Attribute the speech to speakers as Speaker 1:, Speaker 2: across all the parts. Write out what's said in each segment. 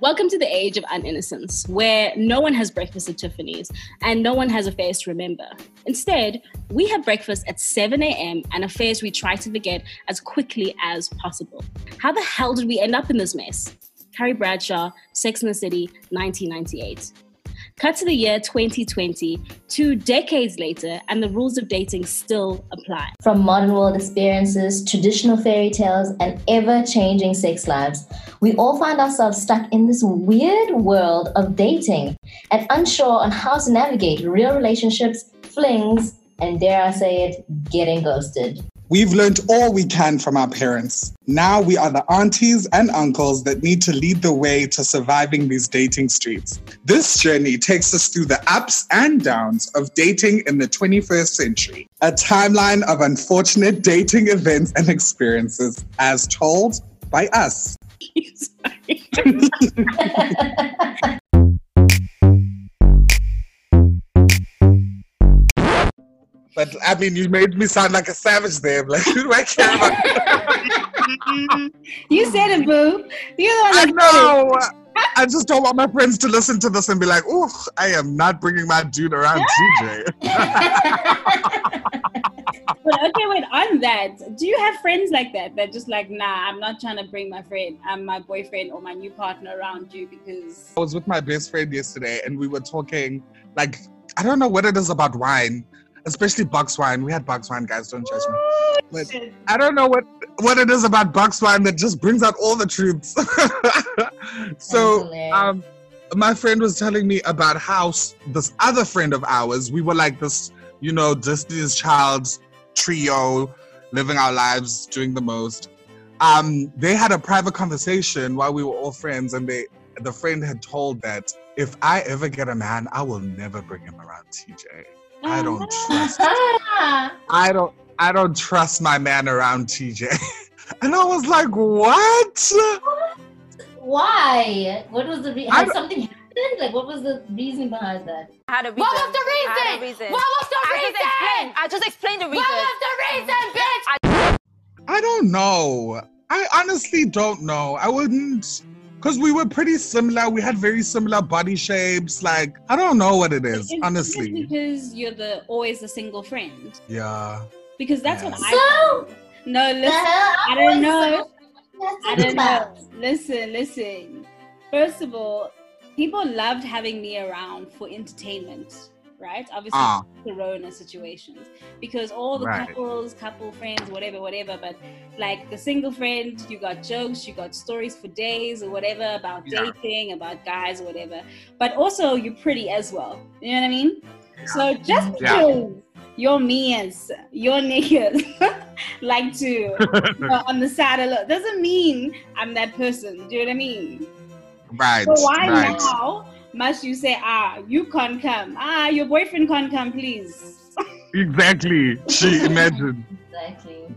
Speaker 1: Welcome to the age of uninnocence, where no one has breakfast at Tiffany's and no one has affairs to remember. Instead, we have breakfast at 7 a.m. and affairs we try to forget as quickly as possible. How the hell did we end up in this mess? Carrie Bradshaw, Sex and the City, 1998. Cut to the year 2020, two decades later, and the rules of dating still apply.
Speaker 2: From modern world experiences, traditional fairy tales, and ever changing sex lives, we all find ourselves stuck in this weird world of dating and unsure on how to navigate real relationships, flings, and dare I say it, getting ghosted.
Speaker 3: We've learned all we can from our parents. Now we are the aunties and uncles that need to lead the way to surviving these dating streets. This journey takes us through the ups and downs of dating in the 21st century, a timeline of unfortunate dating events and experiences as told by us. But I mean, you made me sound like a savage there. Like, who do I care about?
Speaker 1: you said it, boo. You're the
Speaker 3: I know. I just don't want my friends to listen to this and be like, "Oh, I am not bringing my dude around TJ."
Speaker 1: But okay, wait, on that, do you have friends like that that just like, nah, I'm not trying to bring my friend, um, my boyfriend or my new partner around you because
Speaker 3: I was with my best friend yesterday, and we were talking. Like, I don't know what it is about wine, especially box wine. We had box wine, guys. Don't judge me. But I don't know what what it is about box wine that just brings out all the truths. so, um, my friend was telling me about how this other friend of ours, we were like this, you know, Destiny's Child's trio, living our lives, doing the most. Um, they had a private conversation while we were all friends, and they the friend had told that if I ever get a man, I will never bring him around TJ. I oh, don't trust. I don't. I don't trust my man around TJ. And I was like, what?
Speaker 2: Why? What was the re-
Speaker 3: I
Speaker 2: had something happened? Like, what was the reason behind that?
Speaker 4: I had a reason.
Speaker 5: What was the
Speaker 4: I had a
Speaker 5: reason?
Speaker 4: reason.
Speaker 5: What was the
Speaker 4: I just explained.
Speaker 5: reason?
Speaker 4: I just explained the reason.
Speaker 5: What was the reason, bitch?
Speaker 3: I don't know. I honestly don't know. I wouldn't. Because we were pretty similar. We had very similar body shapes. Like, I don't know what it is,
Speaker 1: Is it
Speaker 3: honestly.
Speaker 1: because you're the always the single friend.
Speaker 3: Yeah.
Speaker 1: Because that's what I.
Speaker 2: So,
Speaker 1: No, listen. I don't know. I don't know. Listen, listen. First of all, people loved having me around for entertainment, right? Obviously,
Speaker 3: Ah.
Speaker 1: Corona situations, because all the
Speaker 3: Right.
Speaker 1: couples, couple friends, whatever, whatever. But like the single friend, you got jokes, you got stories for days or whatever about
Speaker 3: Yeah.
Speaker 1: dating, about guys or whatever. But also, you're pretty as well. You know what I mean? So just
Speaker 3: Yeah.
Speaker 1: because your mans, your niggas like to on the side of look doesn't mean I'm that person. Do you know what I mean?
Speaker 3: Right.
Speaker 1: So why
Speaker 3: right.
Speaker 1: now must you say, ah, you can't come? Ah, your boyfriend can't come, please.
Speaker 3: Exactly. She imagined.
Speaker 2: Exactly.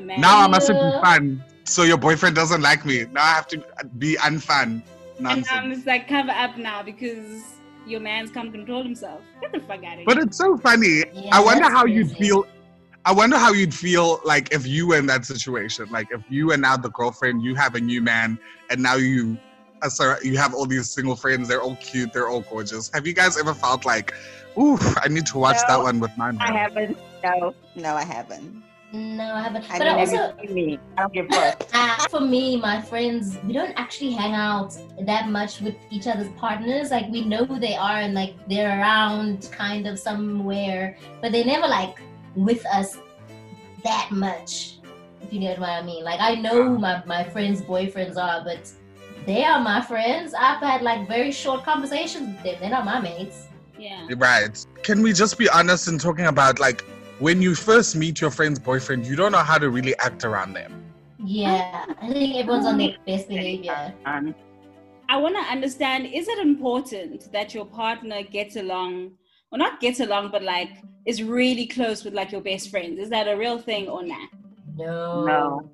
Speaker 1: Man.
Speaker 3: now I must be fun. So your boyfriend doesn't like me. Now I have to be unfun.
Speaker 1: and um,
Speaker 3: Nonsense.
Speaker 1: it's like cover up now because your man's can't control himself. Get the fuck out of here.
Speaker 3: But it's so funny.
Speaker 2: Yeah,
Speaker 3: I wonder
Speaker 2: that's
Speaker 3: how you'd feel. I wonder how you'd feel like if you were in that situation. Like if you and now the girlfriend, you have a new man, and now you, uh, sorry, you have all these single friends. They're all cute. They're all gorgeous. Have you guys ever felt like, ooh, I need to watch that one with my
Speaker 4: I haven't. No, no, I haven't.
Speaker 2: No, I haven't.
Speaker 4: I
Speaker 2: but
Speaker 4: mean,
Speaker 2: I also,
Speaker 4: everything me. I don't give a fuck.
Speaker 2: uh, for me, my friends, we don't actually hang out that much with each other's partners. Like we know who they are and like they're around kind of somewhere, but they never like with us that much. If you know what I mean. Like I know who my, my friends' boyfriends are, but they are my friends. I've had like very short conversations with them. They're not my mates.
Speaker 1: yeah.
Speaker 3: Right. Can we just be honest in talking about like when you first meet your friend's boyfriend, you don't know how to really act around them.
Speaker 2: Yeah, I think everyone's on their best behavior.
Speaker 1: I want to understand is it important that your partner gets along, or not gets along, but like is really close with like your best friends? Is that a real thing or not?
Speaker 2: No.
Speaker 4: no,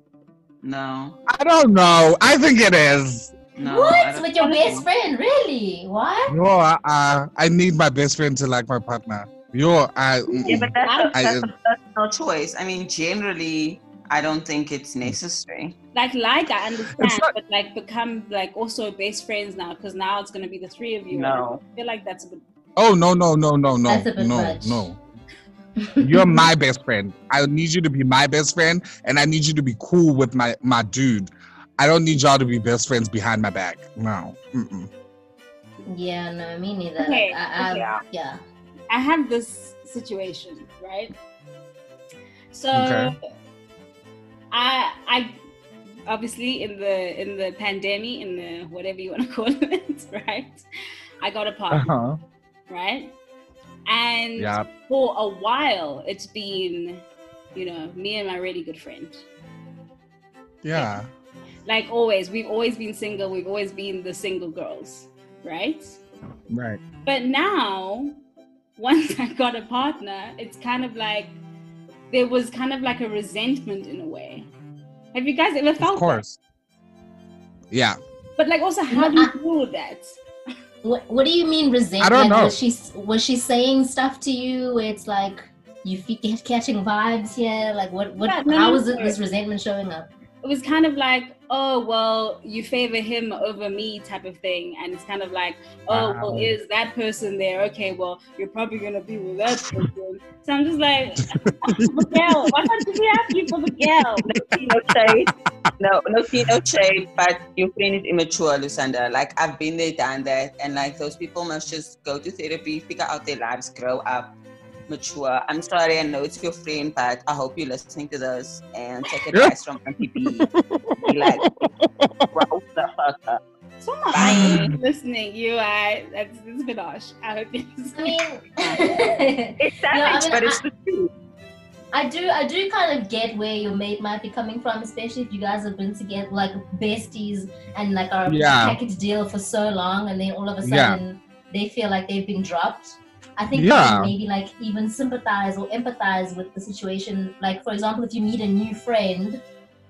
Speaker 4: no,
Speaker 3: I don't know. I think it is.
Speaker 4: No.
Speaker 2: What? With your best friend? Really? What?
Speaker 3: Yo, uh, I need my best friend to like my partner. Yo, I.
Speaker 4: Yeah, but that's, a,
Speaker 3: I-
Speaker 4: that's a personal choice. I mean, generally, I don't think it's necessary.
Speaker 1: Like, like I understand,
Speaker 3: not-
Speaker 1: but like become like also best friends now because now it's gonna be the three of you.
Speaker 4: No.
Speaker 1: I feel like that's a bit.
Speaker 3: Oh no no no no no
Speaker 2: That's a
Speaker 3: no
Speaker 2: much.
Speaker 3: no. You're my best friend. I need you to be my best friend, and I need you to be cool with my my dude. I don't need y'all to be best friends behind my back. No. Mm-mm.
Speaker 2: Yeah, no, me neither.
Speaker 1: Okay,
Speaker 2: I, I,
Speaker 1: okay.
Speaker 2: yeah.
Speaker 1: I have this situation, right? So,
Speaker 3: Okay.
Speaker 1: I I obviously in the in the pandemic in the whatever you want to call it, right? I got a partner,
Speaker 3: Uh-huh.
Speaker 1: right? And
Speaker 3: Yeah.
Speaker 1: for a while, it's been, you know, me and my really good friend.
Speaker 3: Yeah.
Speaker 1: Like always, we've always been single. We've always been the single girls, right?
Speaker 3: Right.
Speaker 1: But now, once I got a partner, it's kind of like there was kind of like a resentment in a way. Have you guys ever felt
Speaker 3: Of course. Yeah.
Speaker 1: But like, also, how do you deal with that?
Speaker 2: What What do you mean resentment?
Speaker 3: I don't know.
Speaker 2: Was she was she saying stuff to you? Where it's like you fe- get catching vibes here. Like what? What?
Speaker 1: Yeah, no,
Speaker 2: how
Speaker 1: no,
Speaker 2: was it?
Speaker 1: no.
Speaker 2: This resentment showing up?
Speaker 1: It was kind of like, oh well, you favor him over me type of thing, and it's kind of like, oh well, is that person there? Okay, well, you're probably gonna be with that person. So I'm just like, Miguel, why can't you be happy for Miguel?
Speaker 4: no shade. No, no tea, no shade. But your friend is immature, Lucinda. Like I've been there, done that, and like those people must just go to therapy, figure out their lives, grow up, mature. I'm sorry, I know it's your friend, but I hope you're listening to this and take advice from Auntie B. Be like, grow the fuck up.
Speaker 1: So
Speaker 4: Bye.
Speaker 1: much listening. You I that's it's a bit harsh. I hope you.
Speaker 2: I mean,
Speaker 4: It's
Speaker 2: Yeah, I
Speaker 4: savage,
Speaker 2: mean,
Speaker 4: but it's the truth.
Speaker 2: I do I do kind of get where your mate might be coming from, especially if you guys have been together like besties and like are a
Speaker 3: Yeah.
Speaker 2: package deal for so long, and then all of a
Speaker 3: Yeah.
Speaker 2: sudden they feel like they've been dropped. I think
Speaker 3: Yeah.
Speaker 2: maybe like even sympathize or empathize with the situation. Like for example, if you meet a new friend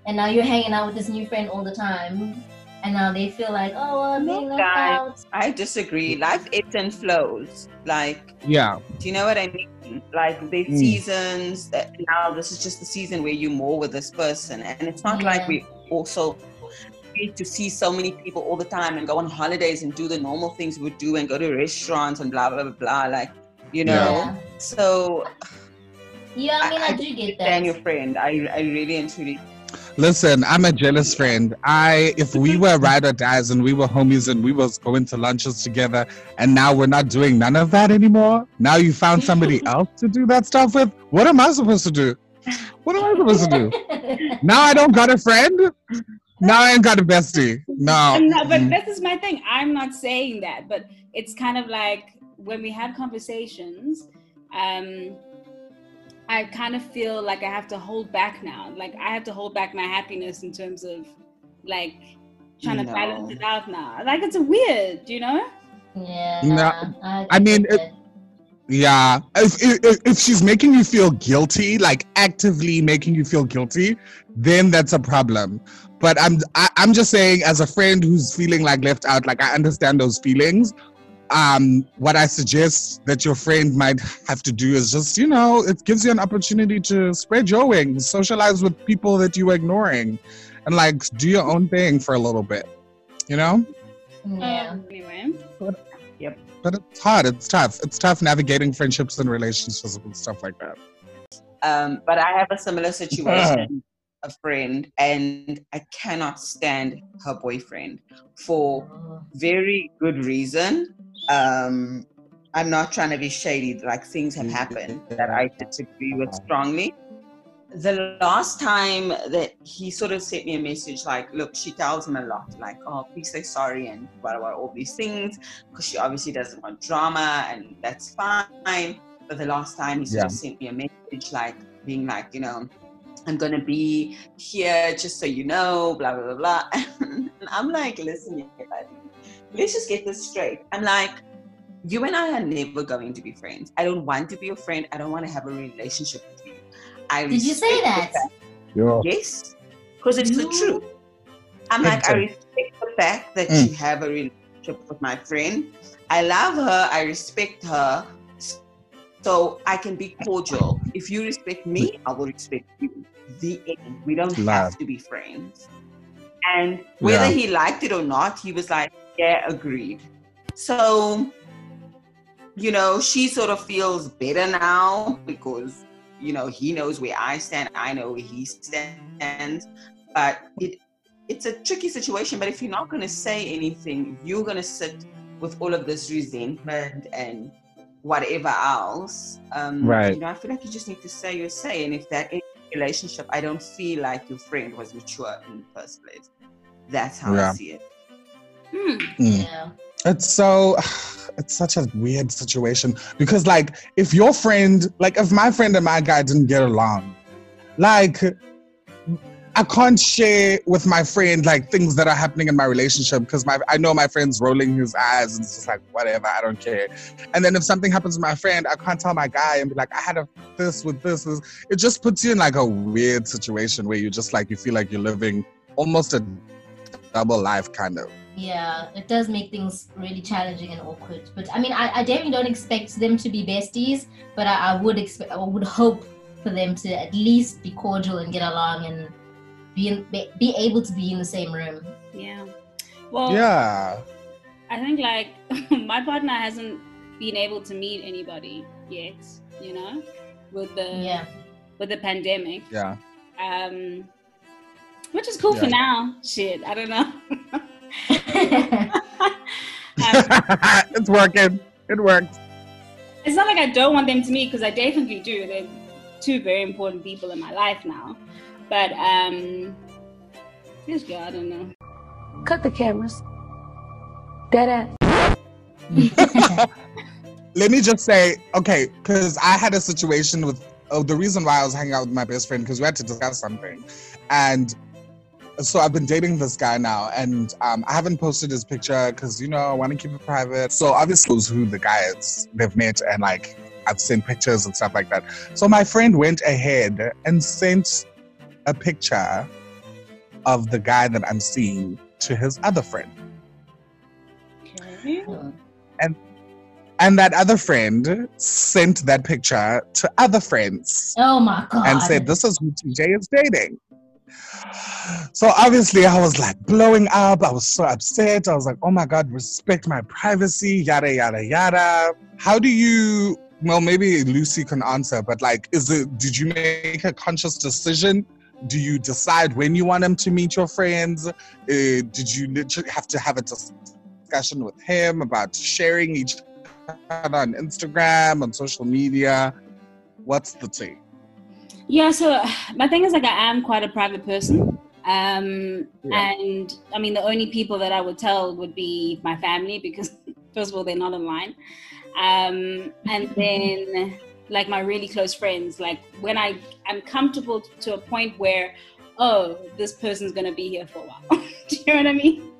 Speaker 2: and now you're hanging out with this new friend all the time, and now they feel like, oh, well, I'm being left
Speaker 4: guys.
Speaker 2: out.
Speaker 4: I disagree. Life ebbs and flows. Like
Speaker 3: Yeah.
Speaker 4: Do you know what I mean? Like there's
Speaker 3: Mm.
Speaker 4: seasons that now this is just the season where you're more with this person, and it's not like we also need to see so many people all the time and go on holidays and do the normal things we do and go to restaurants and blah blah blah blah. Like you know,
Speaker 2: Yeah.
Speaker 4: so
Speaker 2: Yeah, I mean, I, do get that.
Speaker 4: stand your friend. I I really and truly.
Speaker 3: Listen, I'm a jealous friend. I if we were ride or dies and we were homies and we was going to lunches together and now we're not doing none of that anymore. Now you found somebody else to do that stuff with. What am I supposed to do? What am I supposed to do? Now I don't got a friend. Now I ain't got a bestie. No.
Speaker 1: But
Speaker 3: Mm.
Speaker 1: this is my thing. I'm not saying that, but it's kind of like when we have conversations, um, I kind of feel like I have to hold back now. Like I have to hold back my happiness in terms of like trying to balance it out now. Like it's weird, you know?
Speaker 2: Yeah,
Speaker 3: No,
Speaker 2: I,
Speaker 3: I mean, it- Yeah. If, if if she's making you feel guilty, like actively making you feel guilty, then that's a problem. But I'm I, I'm just saying, as a friend who's feeling like left out, like I understand those feelings. Um, what I suggest that your friend might have to do is just, you know, it gives you an opportunity to spread your wings, socialize with people that you were ignoring, and like do your own thing for a little bit. You know?
Speaker 2: yeah.
Speaker 1: Um, anyway.
Speaker 3: But it's hard. It's tough. It's tough navigating friendships and relationships and stuff like that.
Speaker 4: Um, but I have a similar situation. A friend, and I cannot stand her boyfriend for very good reason. Um, I'm not trying to be shady, like things have happened that I disagree with strongly. The last time that he sort of sent me a message, like, look, she tells him a lot, like, oh, please say sorry and blah, blah, all these things, because she obviously doesn't want drama, and that's fine. But the last time he sort of sent me a message, like, being like, you know, I'm gonna be here just so you know, blah blah blah blah. and I'm like, listen, buddy, let's just get this straight. I'm like, you and I are never going to be friends. I don't want to be your friend. I don't want to have a relationship with you. I
Speaker 2: Did you say that?
Speaker 4: the fact- Yes, because it's the truth. I'm like, I respect the fact that
Speaker 3: Mm.
Speaker 4: you have a relationship with my friend. I love her. I respect her. So I can be cordial. If you respect me, I will respect you. the end. We don't
Speaker 3: Love.
Speaker 4: have to be friends. And whether
Speaker 3: Yeah.
Speaker 4: he liked it or not, he was like, yeah, agreed. So, you know, she sort of feels better now because, you know, he knows where I stand, I know where he stands. But it it's a tricky situation. But if you're not gonna say anything, you're gonna sit with all of this resentment and whatever else. Um,
Speaker 3: Right.
Speaker 4: You know, I feel like you just need to say your say. And if that relationship, I don't feel like your friend was mature in the first place. That's how
Speaker 3: Yeah.
Speaker 4: I see it.
Speaker 1: Hmm.
Speaker 2: Yeah.
Speaker 3: It's so it's such a weird situation because like if your friend like if my friend and my guy didn't get along, like I can't share with my friend like things that are happening in my relationship because my I know my friend's rolling his eyes and it's just like whatever, I don't care. And then if something happens to my friend, I can't tell my guy and be like, I had a this with this, this. It just puts you in like a weird situation where you just like you feel like you're living almost a double life kind of.
Speaker 2: Yeah, it does make things really challenging and awkward. But I mean, I, I definitely don't expect them to be besties, but I, I would expect, I would hope for them to at least be cordial and get along and be in, be, be able to be in the same room.
Speaker 1: Yeah. Well,
Speaker 3: Yeah.
Speaker 1: I think like my partner hasn't been able to meet anybody yet, you know, with the
Speaker 2: Yeah.
Speaker 1: with the pandemic.
Speaker 3: Yeah.
Speaker 1: Um which is cool for now. Shit, I don't know. um,
Speaker 3: it's working. It works.
Speaker 1: it's not like I don't want them to meet because I definitely do. They're two very important people in my life now. But um this girl, I don't know.
Speaker 5: Cut the cameras. Dead ass.
Speaker 3: Let me just say, okay, because I had a situation with oh, the reason why I was hanging out with my best friend because we had to discuss something, and so I've been dating this guy now, and um, I haven't posted his picture because you know I want to keep it private. So obviously, knows who the guy is. They've met, and like I've sent pictures and stuff like that. So my friend went ahead and sent a picture of the guy that I'm seeing to his other friend.
Speaker 1: Okay.
Speaker 3: And that other friend sent that picture to other friends
Speaker 2: oh my god.
Speaker 3: and said, This is who TJ is dating. So obviously, I was like blowing up. I was so upset. I was like, Oh my God, respect my privacy, yada, yada, yada. How do you, well, maybe Lucy can answer, but like, is it, did you make a conscious decision? Do you decide when you want him to meet your friends? Uh, did you literally have to have a discussion with him about sharing each other on Instagram, on social media? What's the tea?
Speaker 1: Yeah, so my thing is like I am quite a private person. Um
Speaker 3: Yeah.
Speaker 1: and I mean the only people that I would tell would be my family because first of all they're not online. Um and then like my really close friends, like when I I'm comfortable to a point where oh, this person's gonna be here for a while. Do you know what I mean?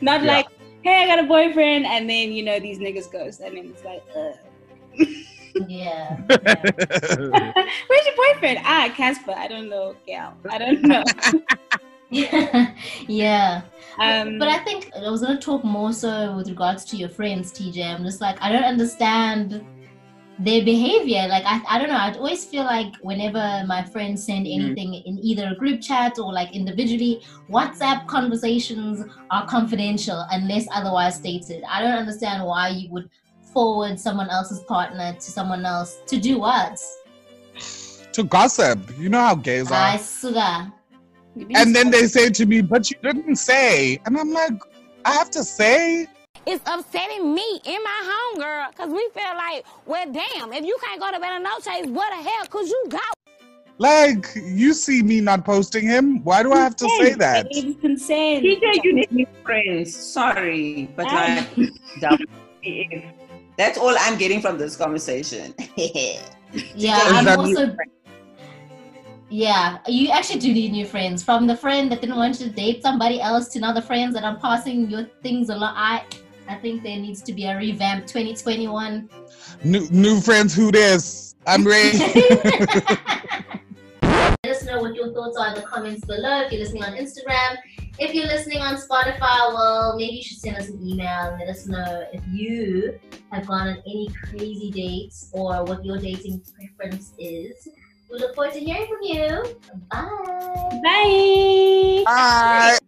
Speaker 1: Not
Speaker 3: Yeah.
Speaker 1: like, hey, I got a boyfriend, and then you know these niggas ghost, and then it's like, Ugh.
Speaker 2: Yeah. yeah.
Speaker 1: Where's your boyfriend? Ah, Casper. I don't know, gal. I don't know.
Speaker 2: yeah.
Speaker 1: Um,
Speaker 2: but I think I was gonna talk more so with regards to your friends, TJ. I'm just like I don't understand their behavior. Like I, I don't know. I'd always feel like whenever my friends send
Speaker 4: Mhm.
Speaker 2: anything in either a group chat or like individually, WhatsApp conversations are confidential unless otherwise stated. I don't understand why you would forward someone else's partner to someone else to do what?
Speaker 3: to gossip. You know how gays are.
Speaker 2: I
Speaker 3: are.
Speaker 2: suga.
Speaker 3: And then they say to me, but you didn't say. And I'm like, I have to say?
Speaker 5: It's upsetting me in my home, girl, because we feel like, well, damn, if you can't go to bed and No Chase, what the hell could you go?
Speaker 3: Like, you see me not posting him. Why do I have to say that?
Speaker 1: It's consent.
Speaker 4: TJ, you need new friends. Sorry, but like, WTF. That's all I'm getting from this conversation.
Speaker 2: Yeah, I'm also. Yeah, you actually do need new friends. From the friend that didn't want you to date somebody else to now the friends that are passing your things along. I, I think there needs to be a revamp 2021.
Speaker 3: New, new friends, who this? I'm ready.
Speaker 2: Let us know what your thoughts are in the comments below. If you're listening on Instagram, if you're listening on Spotify, well, maybe you should send us an email and let us know if you have gone on any crazy dates or what your dating preference is. We look forward to hearing from you. Bye.
Speaker 1: Bye.
Speaker 3: Bye.